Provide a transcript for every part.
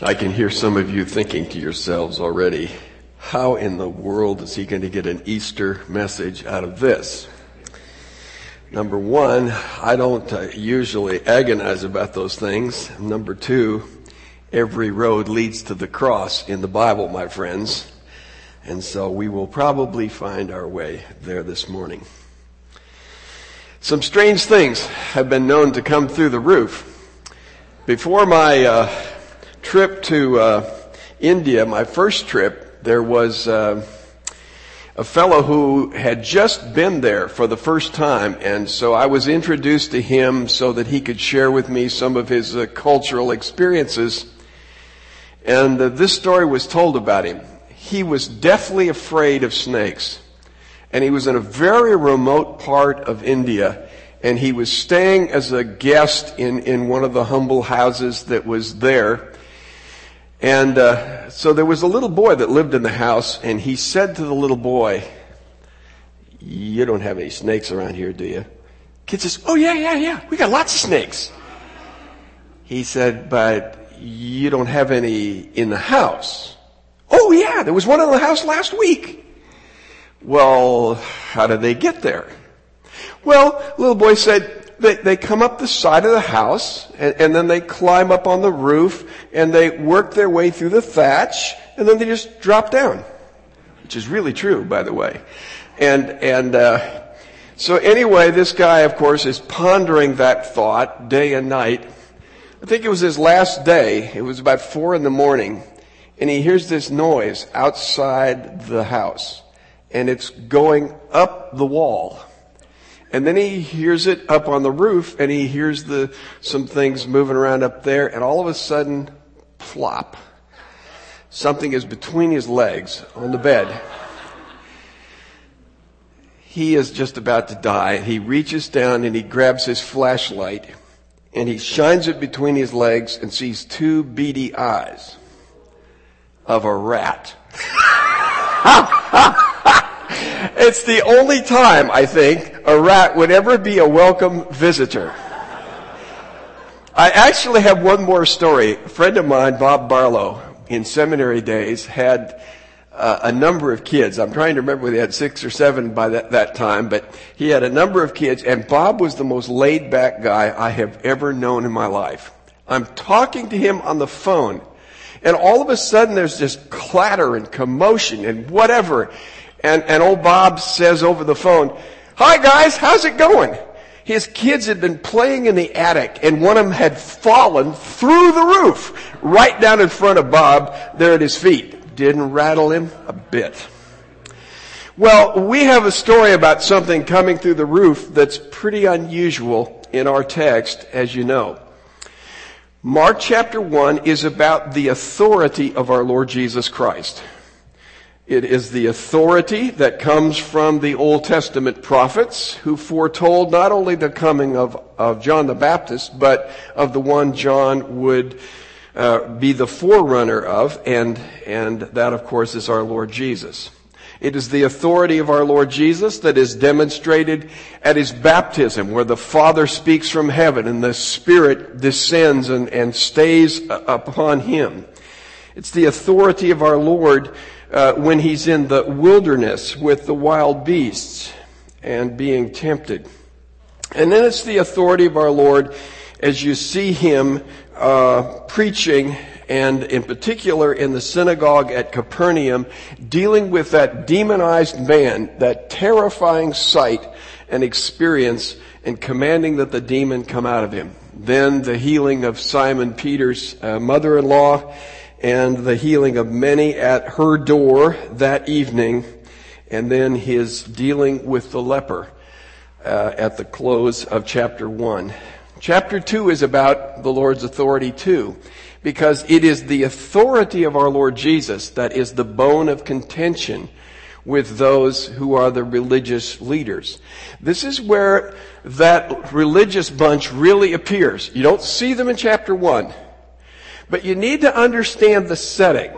I can hear some of you thinking to yourselves already, how in the world is he going to get an Easter message out of this? Number one, I don't uh, usually agonize about those things. Number two, every road leads to the cross in the Bible, my friends. And so we will probably find our way there this morning. Some strange things have been known to come through the roof. Before my uh, trip to uh, India, my first trip, there was uh, a fellow who had just been there for the first time, and so I was introduced to him so that he could share with me some of his uh, cultural experiences. And uh, this story was told about him. He was deathly afraid of snakes, and he was in a very remote part of India and he was staying as a guest in, in one of the humble houses that was there. And uh, so there was a little boy that lived in the house, and he said to the little boy, "You don't have any snakes around here, do you?" Kid says, "Oh yeah, yeah, yeah. We got lots of snakes." He said, "But you don't have any in the house." "Oh yeah, there was one in the house last week." Well, how did they get there? Well, little boy said, they, they come up the side of the house and, and then they climb up on the roof and they work their way through the thatch and then they just drop down, which is really true, by the way. And, and, uh, so anyway, this guy, of course, is pondering that thought day and night. I think it was his last day. It was about four in the morning and he hears this noise outside the house and it's going up the wall. And then he hears it up on the roof and he hears the, some things moving around up there and all of a sudden, plop. Something is between his legs on the bed. He is just about to die. He reaches down and he grabs his flashlight and he shines it between his legs and sees two beady eyes of a rat. It's the only time, I think, a rat would ever be a welcome visitor. I actually have one more story. A friend of mine, Bob Barlow, in seminary days, had uh, a number of kids. I'm trying to remember whether he had six or seven by that, that time, but he had a number of kids, and Bob was the most laid back guy I have ever known in my life. I'm talking to him on the phone, and all of a sudden there's this clatter and commotion and whatever. And, and old Bob says over the phone, Hi guys, how's it going? His kids had been playing in the attic and one of them had fallen through the roof right down in front of Bob there at his feet. Didn't rattle him a bit. Well, we have a story about something coming through the roof that's pretty unusual in our text, as you know. Mark chapter 1 is about the authority of our Lord Jesus Christ. It is the authority that comes from the Old Testament prophets who foretold not only the coming of, of John the Baptist, but of the one John would uh, be the forerunner of, and, and that, of course, is our Lord Jesus. It is the authority of our Lord Jesus that is demonstrated at his baptism, where the Father speaks from heaven and the Spirit descends and, and stays upon him. It's the authority of our Lord uh, when he's in the wilderness with the wild beasts and being tempted. And then it's the authority of our Lord as you see him uh, preaching and in particular in the synagogue at Capernaum, dealing with that demonized man, that terrifying sight and experience, and commanding that the demon come out of him. Then the healing of Simon Peter's uh, mother-in-law, and the healing of many at her door that evening, and then his dealing with the leper uh, at the close of chapter 1. Chapter 2 is about the Lord's authority too, because it is the authority of our Lord Jesus that is the bone of contention with those who are the religious leaders. This is where that religious bunch really appears. You don't see them in chapter 1. But you need to understand the setting.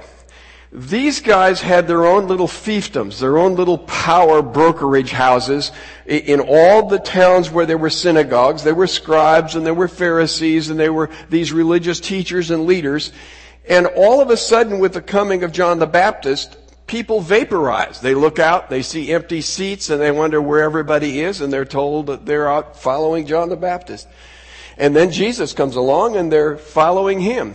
These guys had their own little fiefdoms, their own little power brokerage houses in all the towns where there were synagogues. There were scribes and there were Pharisees and there were these religious teachers and leaders. And all of a sudden, with the coming of John the Baptist, people vaporize. They look out, they see empty seats, and they wonder where everybody is, and they're told that they're out following John the Baptist. And then Jesus comes along, and they're following him.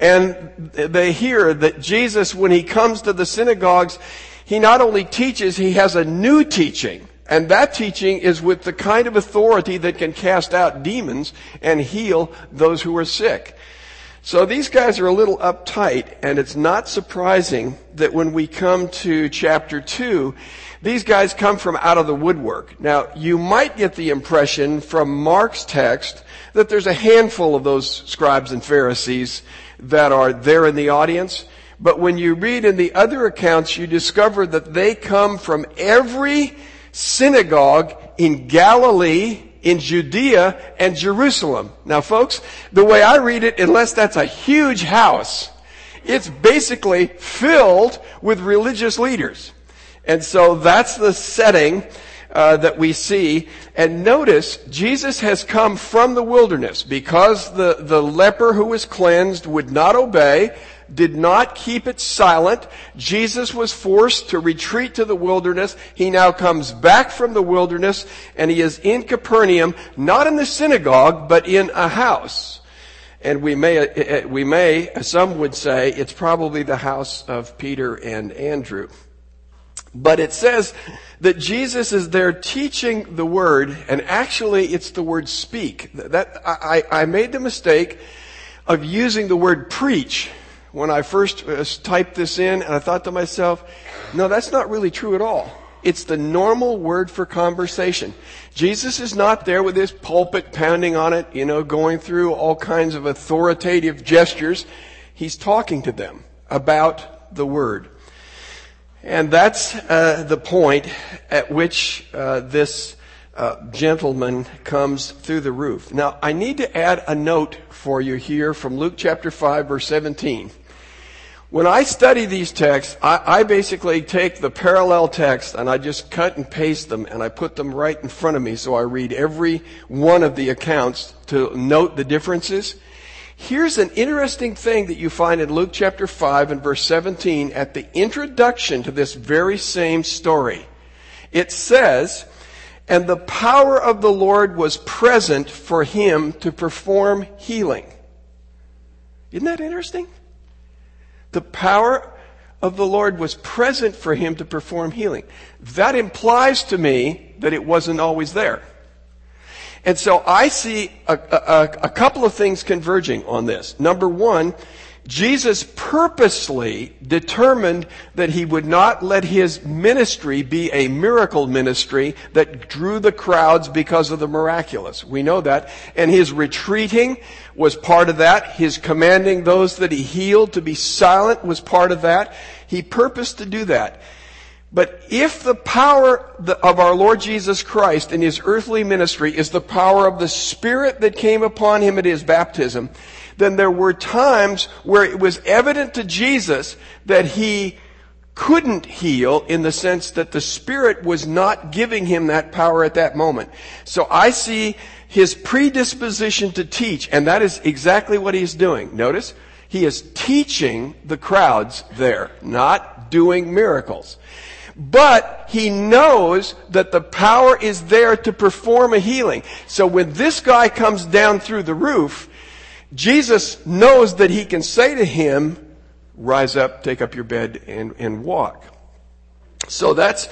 And they hear that Jesus, when he comes to the synagogues, he not only teaches, he has a new teaching. And that teaching is with the kind of authority that can cast out demons and heal those who are sick. So these guys are a little uptight, and it's not surprising that when we come to chapter 2, these guys come from out of the woodwork. Now, you might get the impression from Mark's text that there's a handful of those scribes and Pharisees that are there in the audience. But when you read in the other accounts, you discover that they come from every synagogue in Galilee, in Judea, and Jerusalem. Now folks, the way I read it, unless that's a huge house, it's basically filled with religious leaders. And so that's the setting uh, that we see. And notice, Jesus has come from the wilderness because the, the leper who was cleansed would not obey, did not keep it silent. Jesus was forced to retreat to the wilderness. He now comes back from the wilderness and he is in Capernaum, not in the synagogue, but in a house. And we may, uh, we may, some would say, it's probably the house of Peter and Andrew. But it says that Jesus is there teaching the word, and actually it's the word speak. That, I, I made the mistake of using the word preach when I first uh, typed this in, and I thought to myself, no, that's not really true at all. It's the normal word for conversation. Jesus is not there with his pulpit pounding on it, you know, going through all kinds of authoritative gestures. He's talking to them about the word. And that's uh, the point at which uh, this uh, gentleman comes through the roof. Now, I need to add a note for you here from Luke chapter 5, verse 17. When I study these texts, I, I basically take the parallel text and I just cut and paste them and I put them right in front of me so I read every one of the accounts to note the differences. Here's an interesting thing that you find in Luke chapter 5 and verse 17 at the introduction to this very same story. It says, and the power of the Lord was present for him to perform healing. Isn't that interesting? The power of the Lord was present for him to perform healing. That implies to me that it wasn't always there. And so I see a, a, a, couple of things converging on this. Number one, Jesus purposely determined that he would not let his ministry be a miracle ministry that drew the crowds because of the miraculous. We know that. And his retreating was part of that. His commanding those that he healed to be silent was part of that. He purposed to do that. But if the power of our Lord Jesus Christ in his earthly ministry is the power of the Spirit that came upon him at his baptism, then there were times where it was evident to Jesus that he couldn't heal in the sense that the Spirit was not giving him that power at that moment. So I see his predisposition to teach, and that is exactly what he's doing. Notice, he is teaching the crowds there, not doing miracles. But he knows that the power is there to perform a healing. So when this guy comes down through the roof, Jesus knows that he can say to him, rise up, take up your bed, and, and walk. So that's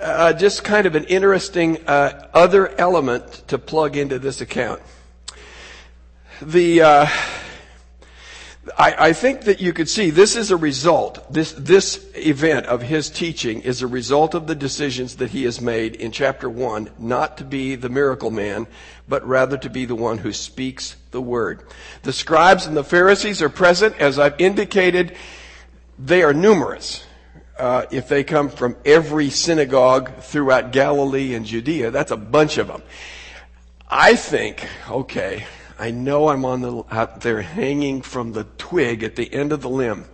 uh, just kind of an interesting uh, other element to plug into this account. The uh, I, I, think that you could see this is a result. This, this event of his teaching is a result of the decisions that he has made in chapter one, not to be the miracle man, but rather to be the one who speaks the word. The scribes and the Pharisees are present. As I've indicated, they are numerous. Uh, if they come from every synagogue throughout Galilee and Judea, that's a bunch of them. I think, okay, I know I'm on the, out there hanging from the twig at the end of the limb.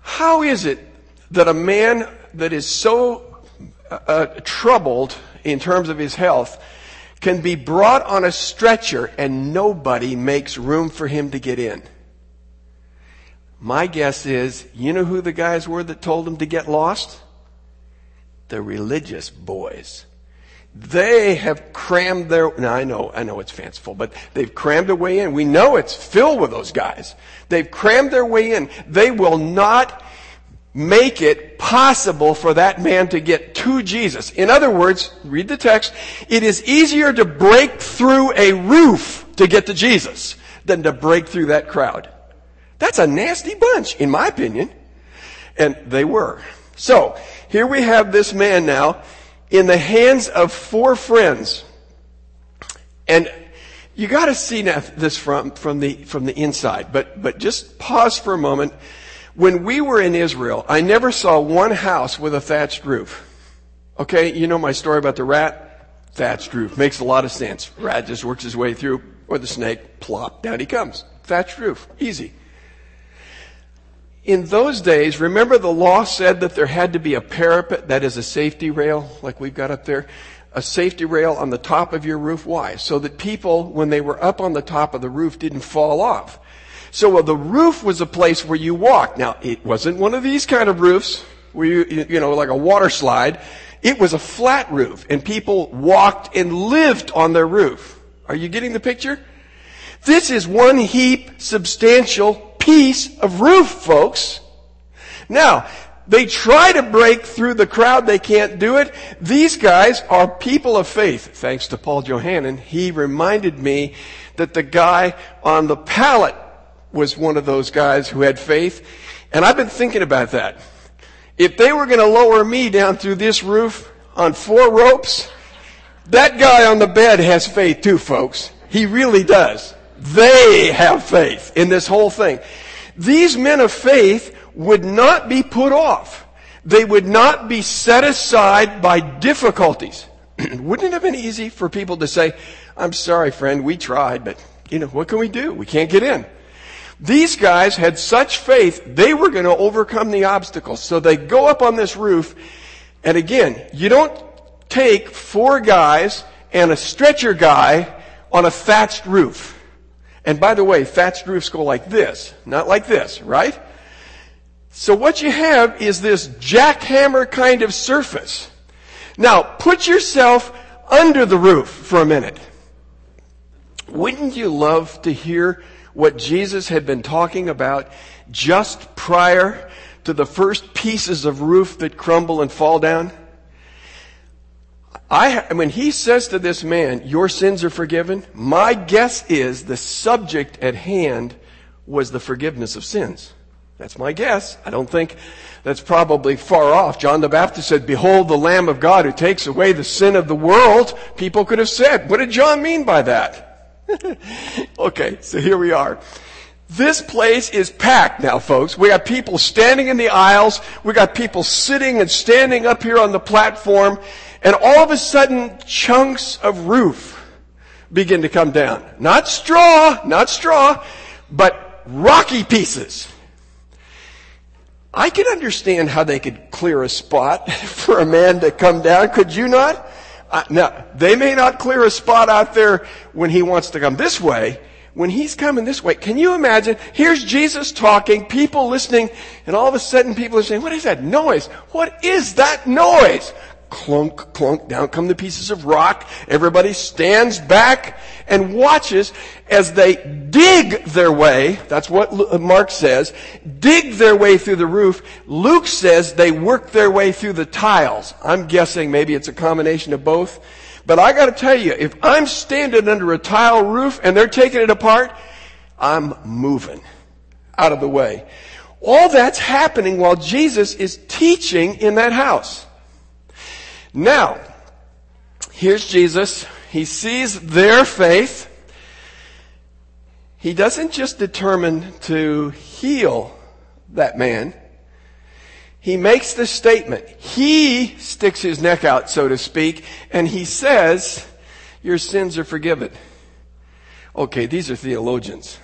How is it that a man that is so uh, uh, troubled in terms of his health can be brought on a stretcher and nobody makes room for him to get in? My guess is, you know who the guys were that told him to get lost? The religious boys. They have crammed their, now I know, I know it's fanciful, but they've crammed their way in. We know it's filled with those guys. They've crammed their way in. They will not make it possible for that man to get to Jesus. In other words, read the text, it is easier to break through a roof to get to Jesus than to break through that crowd. That's a nasty bunch, in my opinion. And they were. So, here we have this man now in the hands of four friends. And you gotta see this from, from the, from the inside, but, but just pause for a moment. When we were in Israel, I never saw one house with a thatched roof. Okay, you know my story about the rat? Thatched roof. Makes a lot of sense. Rat just works his way through, or the snake, plop, down he comes. Thatched roof. Easy in those days, remember the law said that there had to be a parapet, that is a safety rail, like we've got up there, a safety rail on the top of your roof. Why? So that people, when they were up on the top of the roof, didn't fall off. So well, the roof was a place where you walked. Now, it wasn't one of these kind of roofs where you, you know, like a water slide. It was a flat roof and people walked and lived on their roof. Are you getting the picture? This is one heap substantial piece of roof, folks. Now, they try to break through the crowd. They can't do it. These guys are people of faith. Thanks to Paul Johannan, he reminded me that the guy on the pallet was one of those guys who had faith. And I've been thinking about that. If they were going to lower me down through this roof on four ropes, that guy on the bed has faith too, folks. He really does. They have faith in this whole thing. These men of faith would not be put off. They would not be set aside by difficulties. Wouldn't it have been easy for people to say, I'm sorry, friend, we tried, but you know, what can we do? We can't get in. These guys had such faith, they were going to overcome the obstacles. So they go up on this roof, and again, you don't take four guys and a stretcher guy on a thatched roof. And by the way, thatched roofs go like this, not like this, right? So what you have is this jackhammer kind of surface. Now, put yourself under the roof for a minute. Wouldn't you love to hear what Jesus had been talking about just prior to the first pieces of roof that crumble and fall down? I, when he says to this man, your sins are forgiven, my guess is the subject at hand was the forgiveness of sins. That's my guess. I don't think that's probably far off. John the Baptist said, behold the Lamb of God who takes away the sin of the world. People could have said, what did John mean by that? okay, so here we are. This place is packed now, folks. We got people standing in the aisles. We got people sitting and standing up here on the platform. And all of a sudden, chunks of roof begin to come down. Not straw, not straw, but rocky pieces. I can understand how they could clear a spot for a man to come down. Could you not? Uh, now, they may not clear a spot out there when he wants to come this way. When he's coming this way, can you imagine? Here's Jesus talking, people listening, and all of a sudden people are saying, what is that noise? What is that noise? Clunk, clunk, down come the pieces of rock. Everybody stands back and watches as they dig their way. That's what uh, Mark says. Dig their way through the roof. Luke says they work their way through the tiles. I'm guessing maybe it's a combination of both. But I gotta tell you, if I'm standing under a tile roof and they're taking it apart, I'm moving out of the way. All that's happening while Jesus is teaching in that house. Now, here's Jesus. He sees their faith. He doesn't just determine to heal that man. He makes the statement. He sticks his neck out, so to speak, and he says, your sins are forgiven. Okay, these are theologians.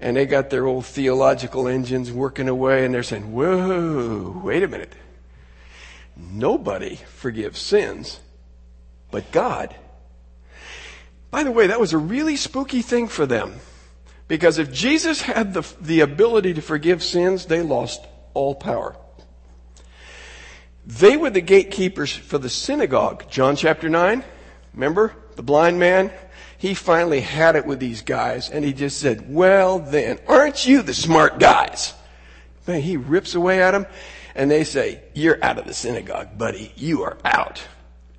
And they got their old theological engines working away and they're saying, whoa, wait a minute. Nobody forgives sins but God. By the way, that was a really spooky thing for them Because if Jesus had the, the ability to forgive sins, they lost all power. They were the gatekeepers for the synagogue. John chapter 9, remember? The blind man? He finally had it with these guys and he just said, well then, aren't you the smart guys? Man, he rips away at them and they say, you're out of the synagogue, buddy. You are out.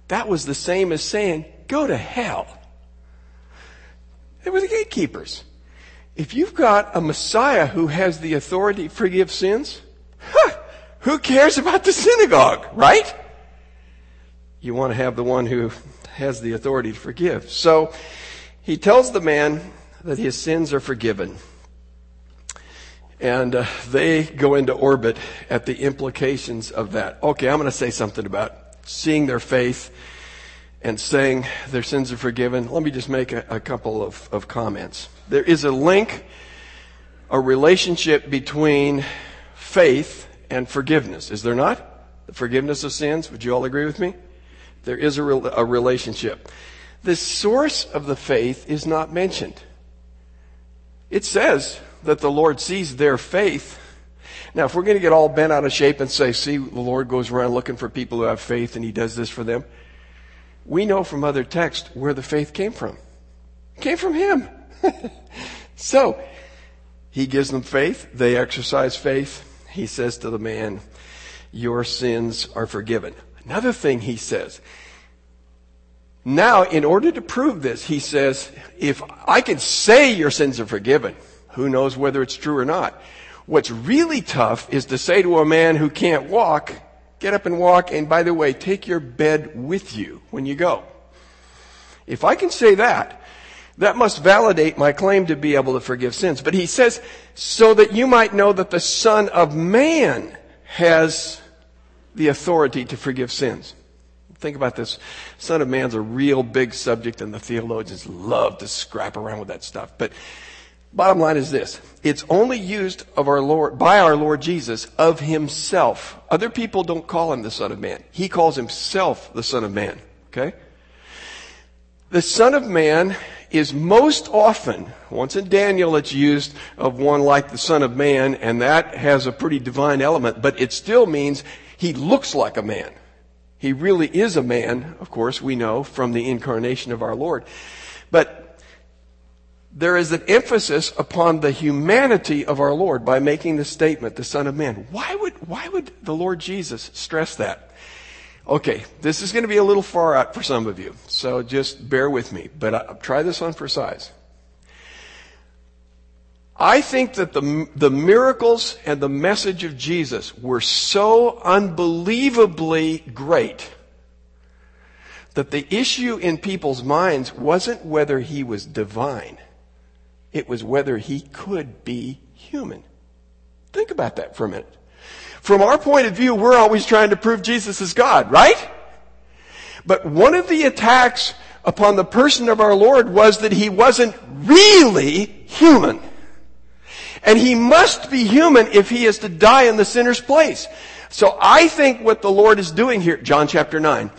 That was the same as saying, go to hell. They were the gatekeepers. If you've got a Messiah who has the authority to forgive sins, huh, who cares about the synagogue, right? You want to have the one who has the authority to forgive. So he tells the man that his sins are forgiven. And uh, they go into orbit at the implications of that. Okay, I'm going to say something about seeing their faith and saying their sins are forgiven. Let me just make a, a couple of, of comments. There is a link, a relationship between faith and forgiveness, is there not? The forgiveness of sins, would you all agree with me? There is a, re- a relationship. The source of the faith is not mentioned. It says that the Lord sees their faith. Now, if we're going to get all bent out of shape and say, see, the Lord goes around looking for people who have faith and he does this for them, we know from other texts where the faith came from. It came from him. so, he gives them faith. They exercise faith. He says to the man, your sins are forgiven. Another thing he says, now, in order to prove this, he says, if I can say your sins are forgiven, who knows whether it's true or not? What's really tough is to say to a man who can't walk, get up and walk, and by the way, take your bed with you when you go. If I can say that, that must validate my claim to be able to forgive sins. But he says, so that you might know that the Son of Man has the authority to forgive sins. Think about this. Son of Man's a real big subject and the theologians love to scrap around with that stuff. But bottom line is this. It's only used of our Lord, by our Lord Jesus of himself. Other people don't call him the Son of Man. He calls himself the Son of Man. Okay? The Son of Man is most often, once in Daniel it's used of one like the Son of Man, and that has a pretty divine element, but it still means he looks like a man. He really is a man, of course, we know from the incarnation of our Lord. But there is an emphasis upon the humanity of our Lord by making the statement, the Son of Man. Why would, why would the Lord Jesus stress that? Okay, this is going to be a little far out for some of you, so just bear with me, but I'll try this on for size. I think that the, the miracles and the message of Jesus were so unbelievably great that the issue in people's minds wasn't whether he was divine. It was whether he could be human. Think about that for a minute. From our point of view, we're always trying to prove Jesus is God, right? But one of the attacks upon the person of our Lord was that he wasn't really human. And he must be human if he is to die in the sinner's place. So I think what the Lord is doing here, John chapter 9,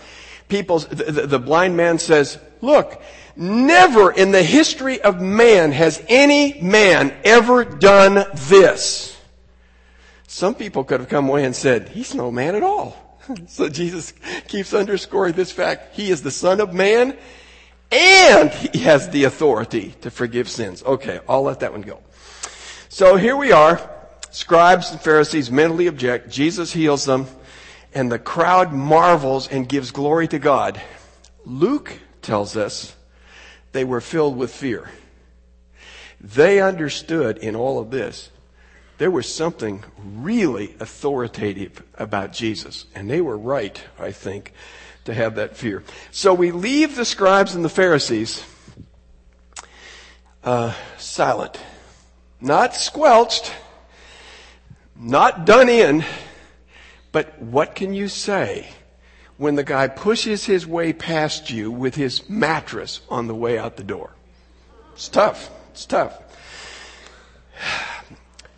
people, the, the blind man says, look, never in the history of man has any man ever done this. Some people could have come away and said, he's no man at all. So Jesus keeps underscoring this fact. He is the son of man and he has the authority to forgive sins. Okay, I'll let that one go. So here we are. Scribes and Pharisees mentally object. Jesus heals them. And the crowd marvels and gives glory to God. Luke tells us they were filled with fear. They understood in all of this there was something really authoritative about Jesus. And they were right, I think, to have that fear. So we leave the scribes and the Pharisees uh, silent. Not squelched, not done in, but what can you say when the guy pushes his way past you with his mattress on the way out the door? It's tough. It's tough.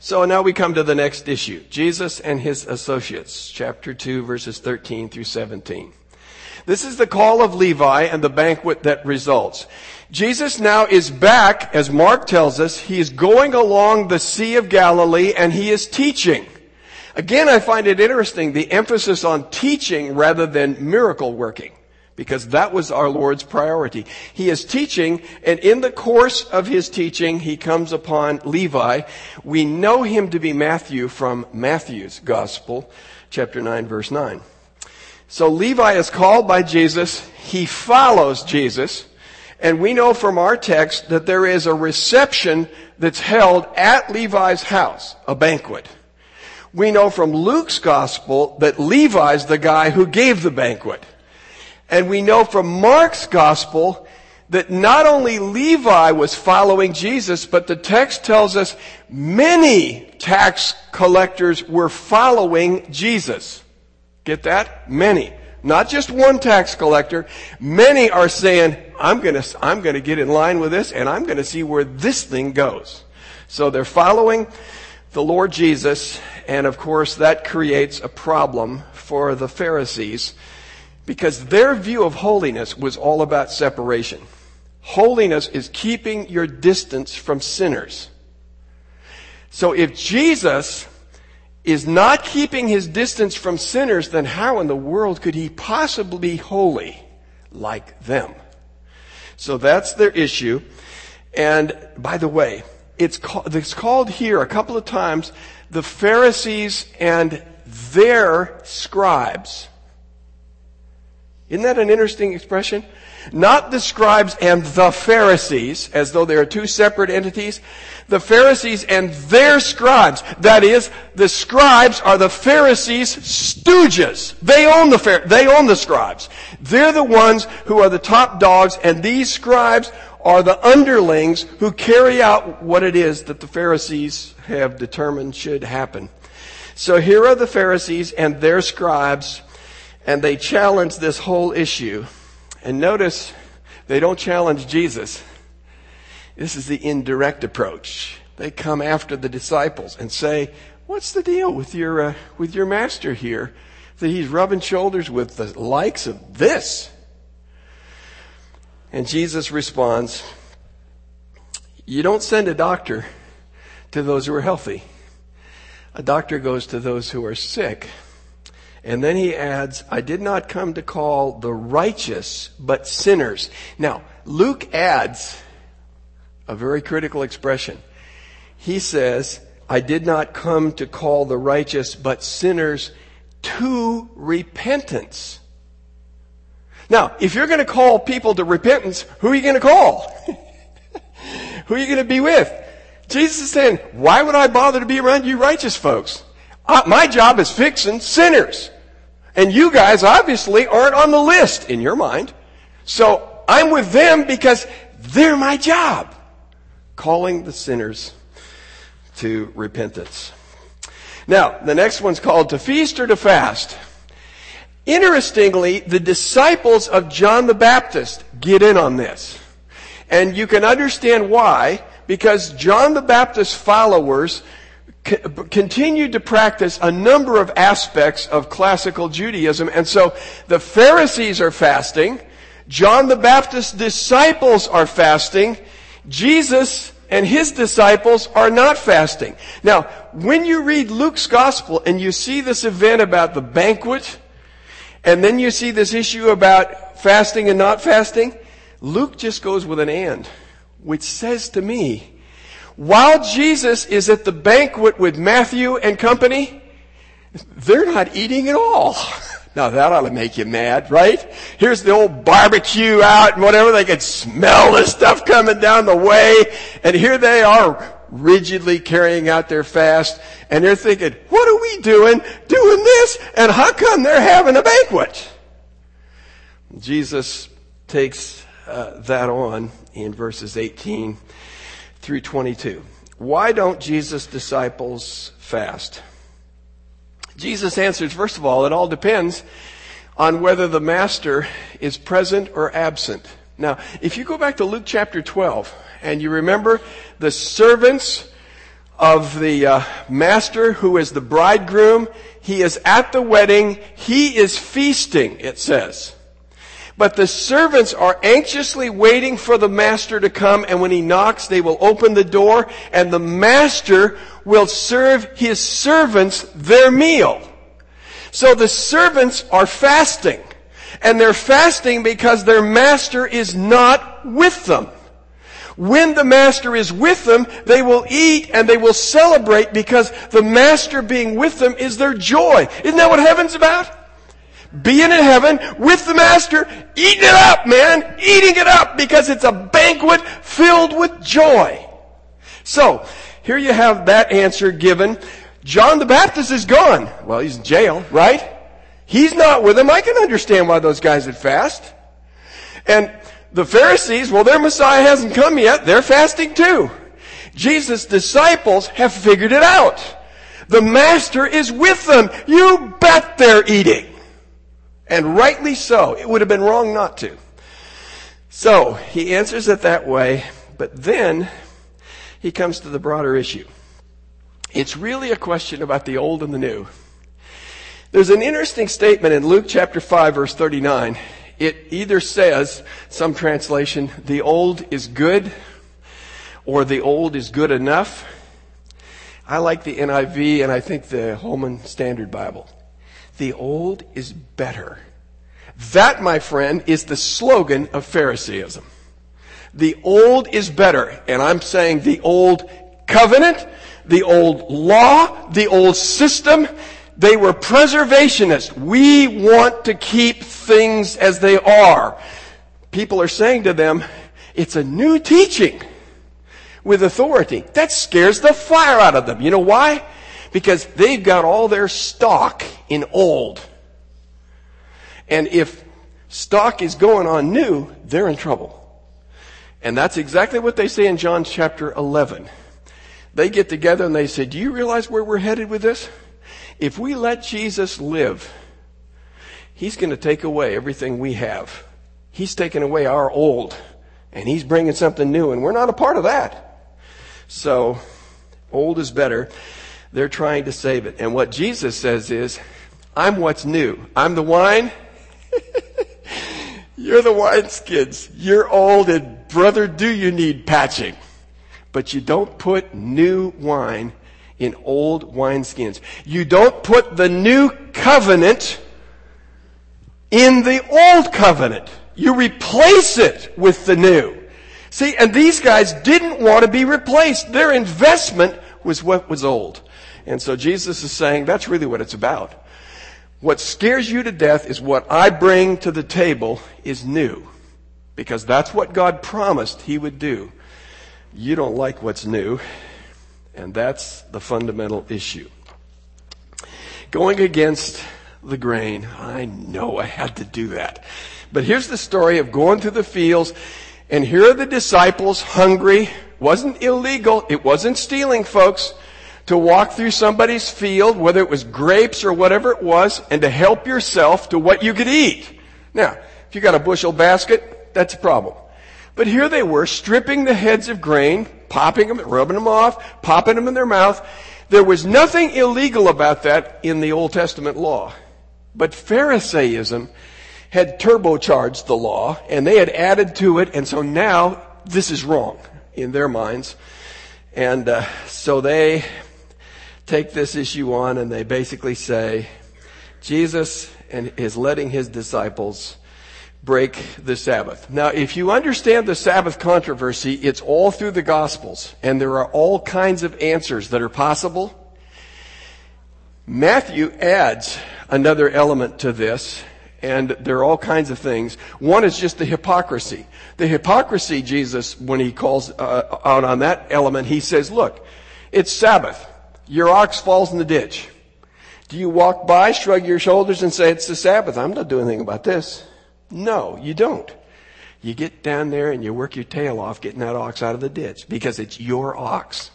So now we come to the next issue. Jesus and his associates, chapter 2 verses 13 through 17. This is the call of Levi and the banquet that results. Jesus now is back, as Mark tells us, he is going along the Sea of Galilee and he is teaching. Again, I find it interesting, the emphasis on teaching rather than miracle working because that was our Lord's priority. He is teaching, and in the course of his teaching, he comes upon Levi. We know him to be Matthew from Matthew's Gospel, chapter 9, verse 9. So Levi is called by Jesus. He follows Jesus. And we know from our text that there is a reception that's held at Levi's house, a banquet. We know from Luke's gospel that Levi's the guy who gave the banquet. And we know from Mark's gospel that not only Levi was following Jesus, but the text tells us many tax collectors were following Jesus. Get that? Many. Not just one tax collector. Many are saying, I'm gonna, I'm gonna get in line with this and I'm gonna see where this thing goes. So they're following the Lord Jesus and of course that creates a problem for the Pharisees because their view of holiness was all about separation. Holiness is keeping your distance from sinners. So if Jesus is not keeping his distance from sinners, then how in the world could he possibly be holy like them? So that's their issue. And by the way, it's called, it's called here a couple of times the Pharisees and their scribes. Isn't that an interesting expression? Not the scribes and the Pharisees, as though they are two separate entities. The Pharisees and their scribes. That is, the scribes are the Pharisees' stooges. They own the, they own the scribes. They're the ones who are the top dogs, and these scribes are the underlings who carry out what it is that the Pharisees have determined should happen. So here are the Pharisees and their scribes and they challenge this whole issue. And notice they don't challenge Jesus. This is the indirect approach. They come after the disciples and say, "What's the deal with your uh, with your master here? That he's rubbing shoulders with the likes of this?" And Jesus responds, "You don't send a doctor to those who are healthy. A doctor goes to those who are sick." And then he adds, I did not come to call the righteous, but sinners. Now, Luke adds a very critical expression. He says, I did not come to call the righteous, but sinners to repentance. Now, if you're going to call people to repentance, who are you going to call? who are you going to be with? Jesus is saying, why would I bother to be around you righteous folks? Uh, my job is fixing sinners. And you guys obviously aren't on the list in your mind. So I'm with them because they're my job. Calling the sinners to repentance. Now, the next one's called to feast or to fast. Interestingly, the disciples of John the Baptist get in on this. And you can understand why, because John the Baptist's followers continued to practice a number of aspects of classical Judaism. And so the Pharisees are fasting. John the Baptist's disciples are fasting. Jesus and his disciples are not fasting. Now, when you read Luke's gospel and you see this event about the banquet, and then you see this issue about fasting and not fasting, Luke just goes with an and, which says to me, while Jesus is at the banquet with Matthew and company, they're not eating at all. Now that ought to make you mad, right? Here's the old barbecue out and whatever. They could smell the stuff coming down the way. And here they are rigidly carrying out their fast. And they're thinking, what are we doing? Doing this? And how come they're having a banquet? Jesus takes uh, that on in verses 18 through 22. Why don't Jesus' disciples fast? Jesus answers, first of all, it all depends on whether the master is present or absent. Now, if you go back to Luke chapter 12 and you remember the servants of the uh, master who is the bridegroom, he is at the wedding, he is feasting, it says. But the servants are anxiously waiting for the master to come, and when he knocks, they will open the door, and the master will serve his servants their meal. So the servants are fasting. And they're fasting because their master is not with them. When the master is with them, they will eat and they will celebrate because the master being with them is their joy. Isn't that what heaven's about? Being in heaven with the master, eating it up, man, eating it up because it's a banquet filled with joy. So, here you have that answer given. John the Baptist is gone. Well, he's in jail, right? He's not with them. I can understand why those guys would fast. And the Pharisees, well, their Messiah hasn't come yet. They're fasting too. Jesus' disciples have figured it out. The Master is with them. You bet they're eating. And rightly so. It would have been wrong not to. So, he answers it that way, but then he comes to the broader issue. It's really a question about the old and the new. There's an interesting statement in Luke chapter 5 verse 39. It either says, some translation, the old is good, or the old is good enough. I like the NIV and I think the Holman Standard Bible. The old is better. That, my friend, is the slogan of Phariseeism. The old is better. And I'm saying the old covenant, the old law, the old system, they were preservationists. We want to keep things as they are. People are saying to them, it's a new teaching with authority. That scares the fire out of them. You know why? Because they've got all their stock in old. And if stock is going on new, they're in trouble. And that's exactly what they say in John chapter 11. They get together and they say, do you realize where we're headed with this? If we let Jesus live, He's going to take away everything we have. He's taking away our old, and He's bringing something new, and we're not a part of that. So, old is better. They're trying to save it. And what Jesus says is, I'm what's new. I'm the wine. You're the wineskins. You're old, and brother, do you need patching? But you don't put new wine in old wineskins. You don't put the new covenant in the old covenant. You replace it with the new. See, and these guys didn't want to be replaced. Their investment was what was old. And so Jesus is saying that's really what it's about. What scares you to death is what I bring to the table is new. Because that's what God promised He would do. You don't like what's new. And that's the fundamental issue. Going against the grain. I know I had to do that. But here's the story of going through the fields and here are the disciples hungry. Wasn't illegal. It wasn't stealing, folks. To walk through somebody's field, whether it was grapes or whatever it was, and to help yourself to what you could eat. Now, if you got a bushel basket, that's a problem. But here they were, stripping the heads of grain, popping them, rubbing them off, popping them in their mouth. There was nothing illegal about that in the Old Testament law. But Pharisaism had turbocharged the law, and they had added to it, and so now this is wrong in their minds. And uh, so they take this issue on, and they basically say, Jesus and is letting his disciples break the Sabbath. Now, if you understand the Sabbath controversy, it's all through the Gospels, and there are all kinds of answers that are possible. Matthew adds another element to this, and there are all kinds of things. One is just the hypocrisy. The hypocrisy, Jesus, when he calls uh, out on that element, he says, look, it's Sabbath. Your ox falls in the ditch. Do you walk by, shrug your shoulders, and say, it's the Sabbath? I'm not doing anything about this. No, you don't. You get down there and you work your tail off getting that ox out of the ditch because it's your ox.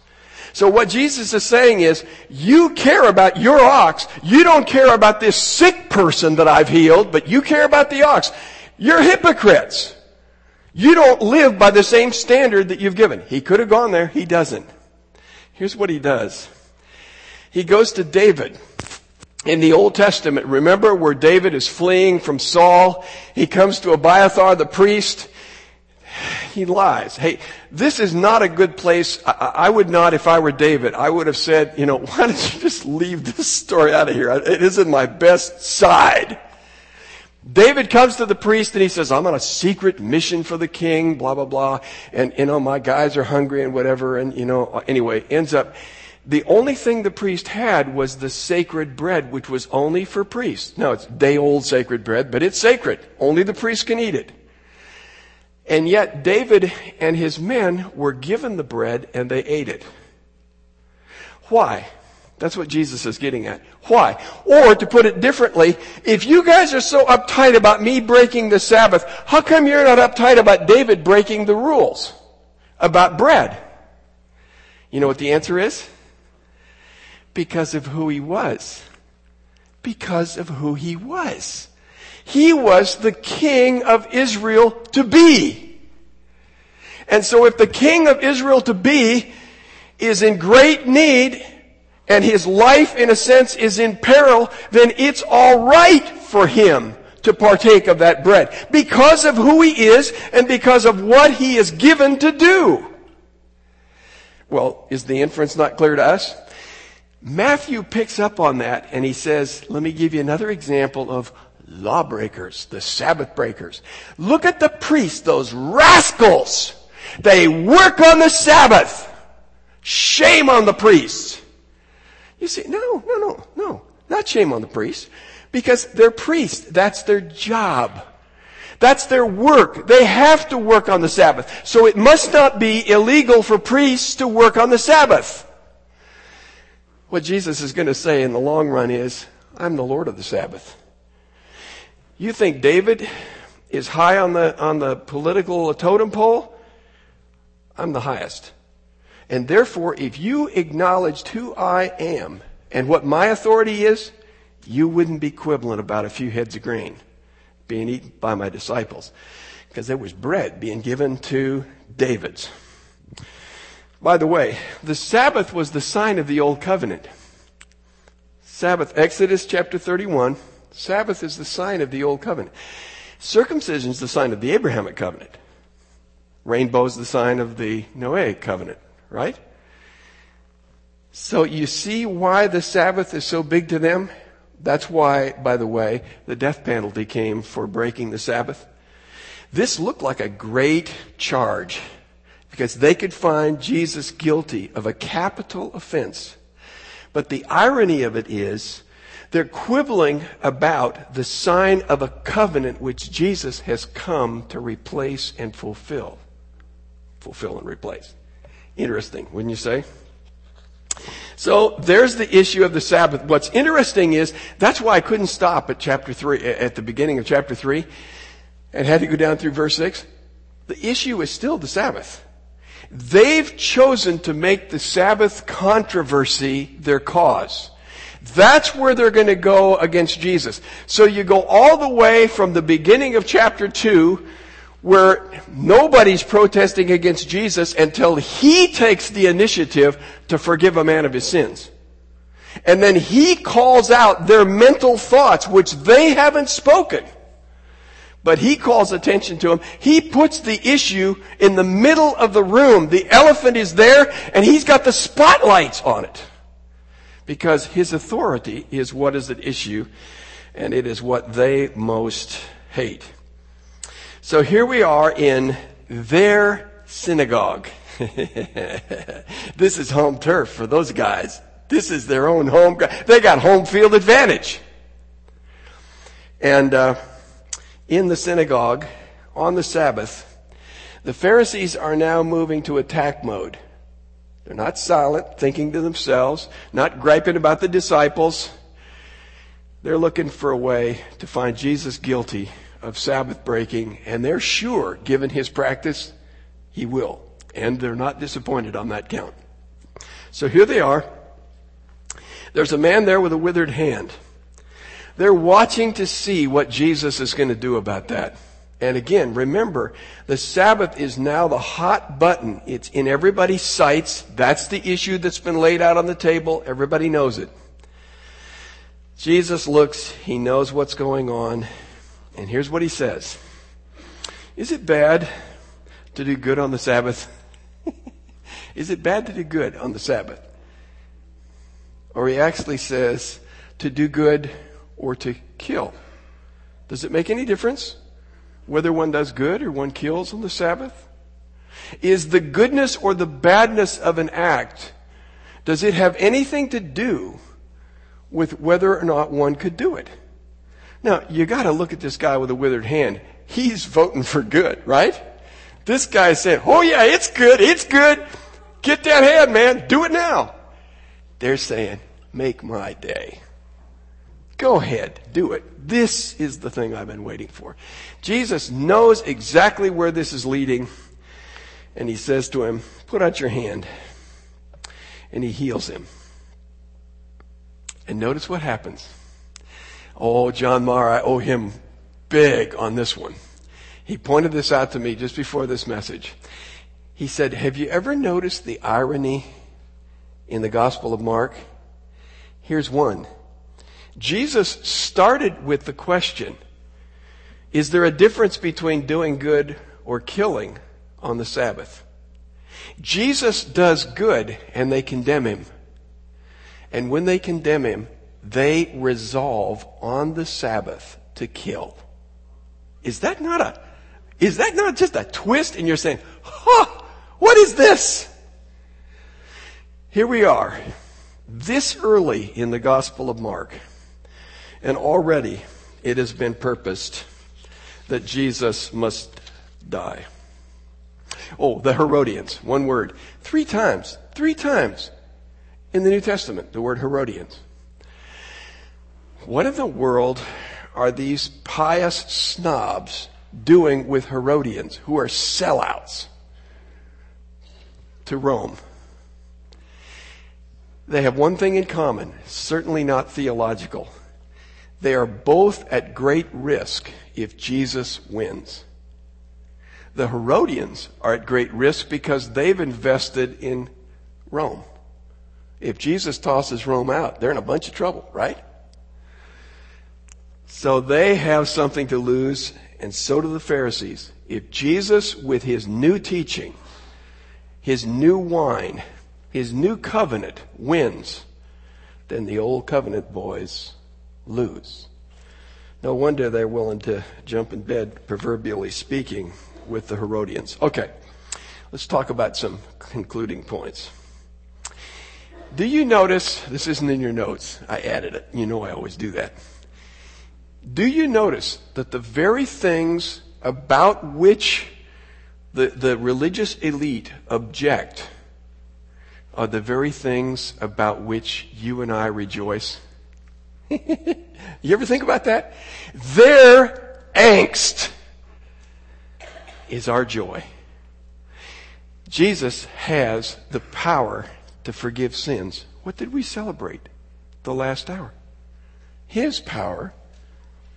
So what Jesus is saying is, you care about your ox. You don't care about this sick person that I've healed, but you care about the ox. You're hypocrites. You don't live by the same standard that you've given. He could have gone there. He doesn't. Here's what he does. He goes to David in the Old Testament, remember where David is fleeing from Saul? He comes to Abiathar the priest. He lies. Hey, this is not a good place. I, I, would not, if I were David, I would have said, you know, why don't you just leave this story out of here? It isn't my best side. David comes to the priest and he says, I'm on a secret mission for the king, blah, blah, blah. And, you know, my guys are hungry and whatever. And, you know, anyway, ends up, the only thing the priest had was the sacred bread, which was only for priests. Now, it's day old sacred bread, but it's sacred. Only the priest can eat it. And yet, David and his men were given the bread and they ate it. Why? That's what Jesus is getting at. Why? Or to put it differently, if you guys are so uptight about me breaking the Sabbath, how come you're not uptight about David breaking the rules about bread? You know what the answer is? Because of who he was. Because of who he was. He was the king of Israel to be. And so if the king of Israel to be is in great need and his life in a sense is in peril, then it's alright for him to partake of that bread because of who he is and because of what he is given to do. Well, is the inference not clear to us? Matthew picks up on that and he says, let me give you another example of lawbreakers, the Sabbath breakers. Look at the priests, those rascals. They work on the Sabbath. Shame on the priests. You see, no, no, no, no. Not shame on the priests. Because they're priests. That's their job. That's their work. They have to work on the Sabbath. So it must not be illegal for priests to work on the Sabbath. What Jesus is going to say in the long run is, I'm the Lord of the Sabbath. You think David is high on the, on the political totem pole? I'm the highest. And therefore, if you acknowledged who I am and what my authority is, you wouldn't be quibbling about a few heads of grain being eaten by my disciples. Because there was bread being given to David's. By the way, the Sabbath was the sign of the Old Covenant. Sabbath, Exodus chapter 31. Sabbath is the sign of the Old Covenant. Circumcision is the sign of the Abrahamic covenant. Rainbow is the sign of the Noahic covenant, right? So you see why the Sabbath is so big to them? That's why, by the way, the death penalty came for breaking the Sabbath. This looked like a great charge because they could find Jesus guilty of a capital offense. But the irony of it is, they're quibbling about the sign of a covenant which Jesus has come to replace and fulfill. Fulfill and replace. Interesting, wouldn't you say? So there's the issue of the Sabbath. What's interesting is that's why I couldn't stop at chapter 3, at the beginning of chapter 3 and had to go down through verse 6. The issue is still the Sabbath. They've chosen to make the Sabbath controversy their cause. That's where they're going to go against Jesus. So you go all the way from the beginning of chapter 2 where nobody's protesting against Jesus until he takes the initiative to forgive a man of his sins. And then he calls out their mental thoughts, which they haven't spoken but he calls attention to him. He puts the issue in the middle of the room. The elephant is there and he's got the spotlights on it. Because his authority is what is at issue and it is what they most hate. So here we are in their synagogue. this is home turf for those guys. This is their own home. They got home field advantage. And, uh, in the synagogue on the Sabbath, the Pharisees are now moving to attack mode. They're not silent, thinking to themselves, not griping about the disciples. They're looking for a way to find Jesus guilty of Sabbath breaking, and they're sure, given his practice, he will. And they're not disappointed on that count. So here they are. There's a man there with a withered hand. They're watching to see what Jesus is going to do about that. And again, remember, the Sabbath is now the hot button. It's in everybody's sights. That's the issue that's been laid out on the table. Everybody knows it. Jesus looks, he knows what's going on, and here's what he says. Is it bad to do good on the Sabbath? Is it bad to do good on the Sabbath? Or he actually says to do good or to kill. Does it make any difference whether one does good or one kills on the Sabbath? Is the goodness or the badness of an act, does it have anything to do with whether or not one could do it? Now, you gotta look at this guy with a withered hand. He's voting for good, right? This guy said, oh yeah, it's good, it's good. Get that hand, man. Do it now. They're saying, make my day. Go ahead, do it. This is the thing I've been waiting for. Jesus knows exactly where this is leading, and he says to him, Put out your hand. And he heals him. And notice what happens. Oh, John Marr, I owe him big on this one. He pointed this out to me just before this message. He said, Have you ever noticed the irony in the Gospel of Mark? Here's one. Jesus started with the question, is there a difference between doing good or killing on the Sabbath? Jesus does good and they condemn him. And when they condemn him, they resolve on the Sabbath to kill. Is that not a, is that not just a twist? And you're saying, huh, what is this? Here we are, this early in the Gospel of Mark. And already it has been purposed that Jesus must die. Oh, the Herodians, one word. Three times, three times in the New Testament, the word Herodians. What in the world are these pious snobs doing with Herodians who are sellouts to Rome? They have one thing in common, certainly not theological. They are both at great risk if Jesus wins. The Herodians are at great risk because they've invested in Rome. If Jesus tosses Rome out, they're in a bunch of trouble, right? So they have something to lose, and so do the Pharisees. If Jesus, with his new teaching, his new wine, his new covenant wins, then the old covenant boys lose. No wonder they're willing to jump in bed, proverbially speaking, with the Herodians. Okay, let's talk about some concluding points. Do you notice, this isn't in your notes, I added it. You know I always do that. Do you notice that the very things about which the, the religious elite object are the very things about which you and I rejoice? you ever think about that? Their angst is our joy. Jesus has the power to forgive sins. What did we celebrate the last hour? His power,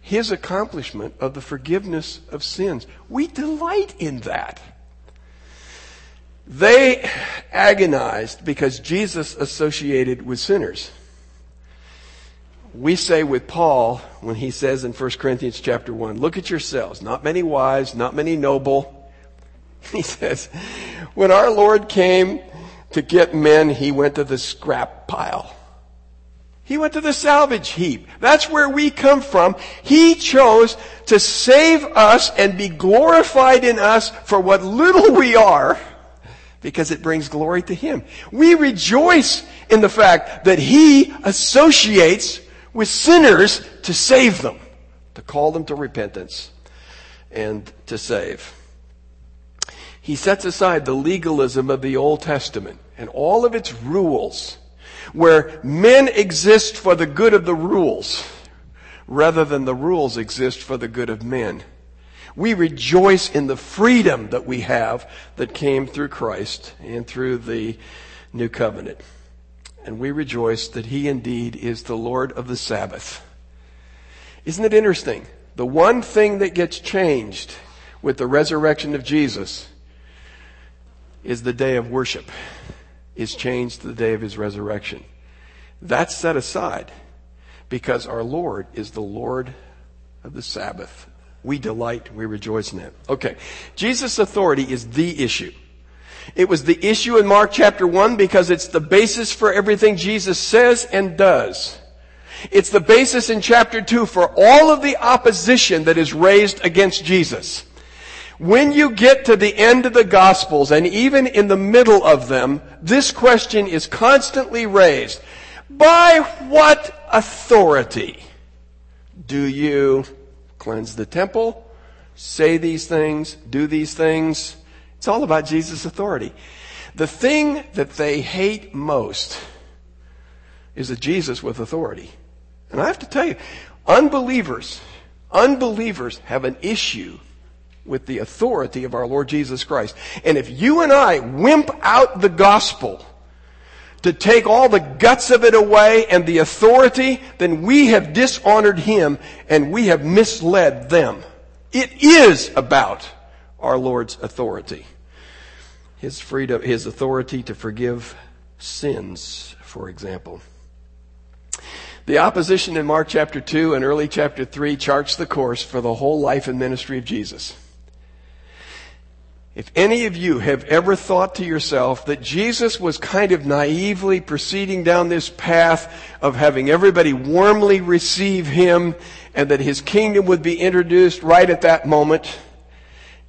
His accomplishment of the forgiveness of sins. We delight in that. They agonized because Jesus associated with sinners we say with Paul when he says in 1 Corinthians chapter 1, look at yourselves, not many wise, not many noble. He says, when our Lord came to get men, he went to the scrap pile. He went to the salvage heap. That's where we come from. He chose to save us and be glorified in us for what little we are because it brings glory to Him. We rejoice in the fact that He associates with sinners to save them, to call them to repentance and to save. He sets aside the legalism of the Old Testament and all of its rules, where men exist for the good of the rules rather than the rules exist for the good of men. We rejoice in the freedom that we have that came through Christ and through the new covenant and we rejoice that he indeed is the Lord of the Sabbath. Isn't it interesting? The one thing that gets changed with the resurrection of Jesus is the day of worship is changed to the day of his resurrection. That's set aside because our Lord is the Lord of the Sabbath. We delight, we rejoice in it. Okay. Jesus' authority is the issue. It was the issue in Mark chapter 1 because it's the basis for everything Jesus says and does. It's the basis in chapter 2 for all of the opposition that is raised against Jesus. When you get to the end of the Gospels and even in the middle of them, this question is constantly raised. By what authority do you cleanse the temple, say these things, do these things? It's all about Jesus' authority. The thing that they hate most is a Jesus with authority. And I have to tell you, unbelievers, unbelievers have an issue with the authority of our Lord Jesus Christ. And if you and I wimp out the gospel to take all the guts of it away and the authority, then we have dishonored him and we have misled them. It is about our Lord's authority. His freedom, his authority to forgive sins, for example. The opposition in Mark chapter 2 and early chapter 3 charts the course for the whole life and ministry of Jesus. If any of you have ever thought to yourself that Jesus was kind of naively proceeding down this path of having everybody warmly receive him and that his kingdom would be introduced right at that moment,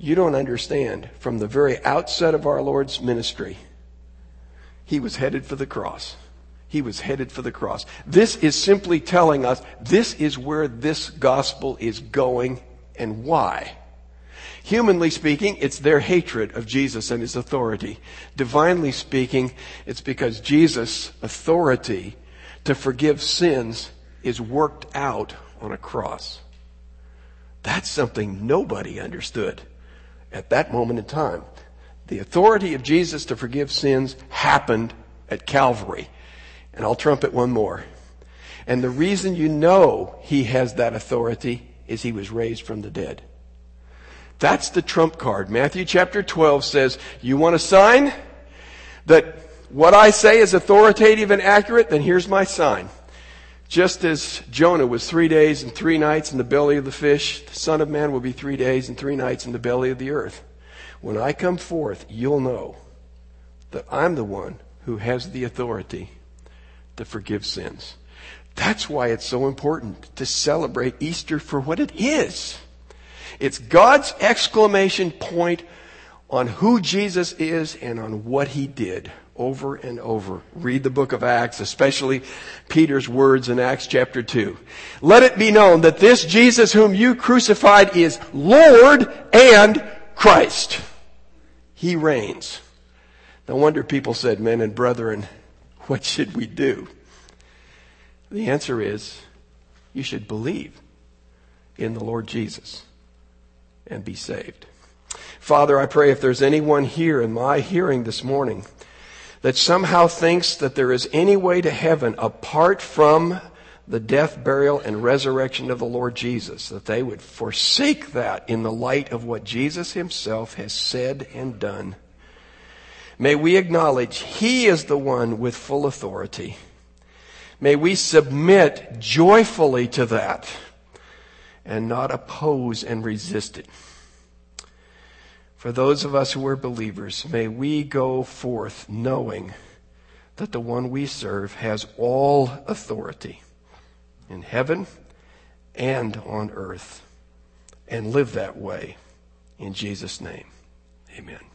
you don't understand. From the very outset of our Lord's ministry, he was headed for the cross. He was headed for the cross. This is simply telling us this is where this gospel is going and why. Humanly speaking, it's their hatred of Jesus and his authority. Divinely speaking, it's because Jesus' authority to forgive sins is worked out on a cross. That's something nobody understood at that moment in time. The authority of Jesus to forgive sins happened at Calvary. And I'll trumpet one more. And the reason you know he has that authority is he was raised from the dead. That's the trump card. Matthew chapter 12 says, you want a sign that what I say is authoritative and accurate? Then here's my sign. Just as Jonah was three days and three nights in the belly of the fish, the Son of Man will be three days and three nights in the belly of the earth. When I come forth, you'll know that I'm the one who has the authority to forgive sins. That's why it's so important to celebrate Easter for what it is. It's God's exclamation point on who Jesus is and on what he did over and over. Read the book of Acts, especially Peter's words in Acts chapter 2. Let it be known that this Jesus whom you crucified is Lord and Christ. He reigns. No wonder people said, men and brethren, what should we do? The answer is, you should believe in the Lord Jesus and be saved. Father, I pray if there's anyone here in my hearing this morning that somehow thinks that there is any way to heaven apart from the death, burial, and resurrection of the Lord Jesus, that they would forsake that in the light of what Jesus himself has said and done. May we acknowledge He is the one with full authority. May we submit joyfully to that and not oppose and resist it. For those of us who are believers, may we go forth knowing that the one we serve has all authority in heaven and on earth and live that way in Jesus' name. Amen.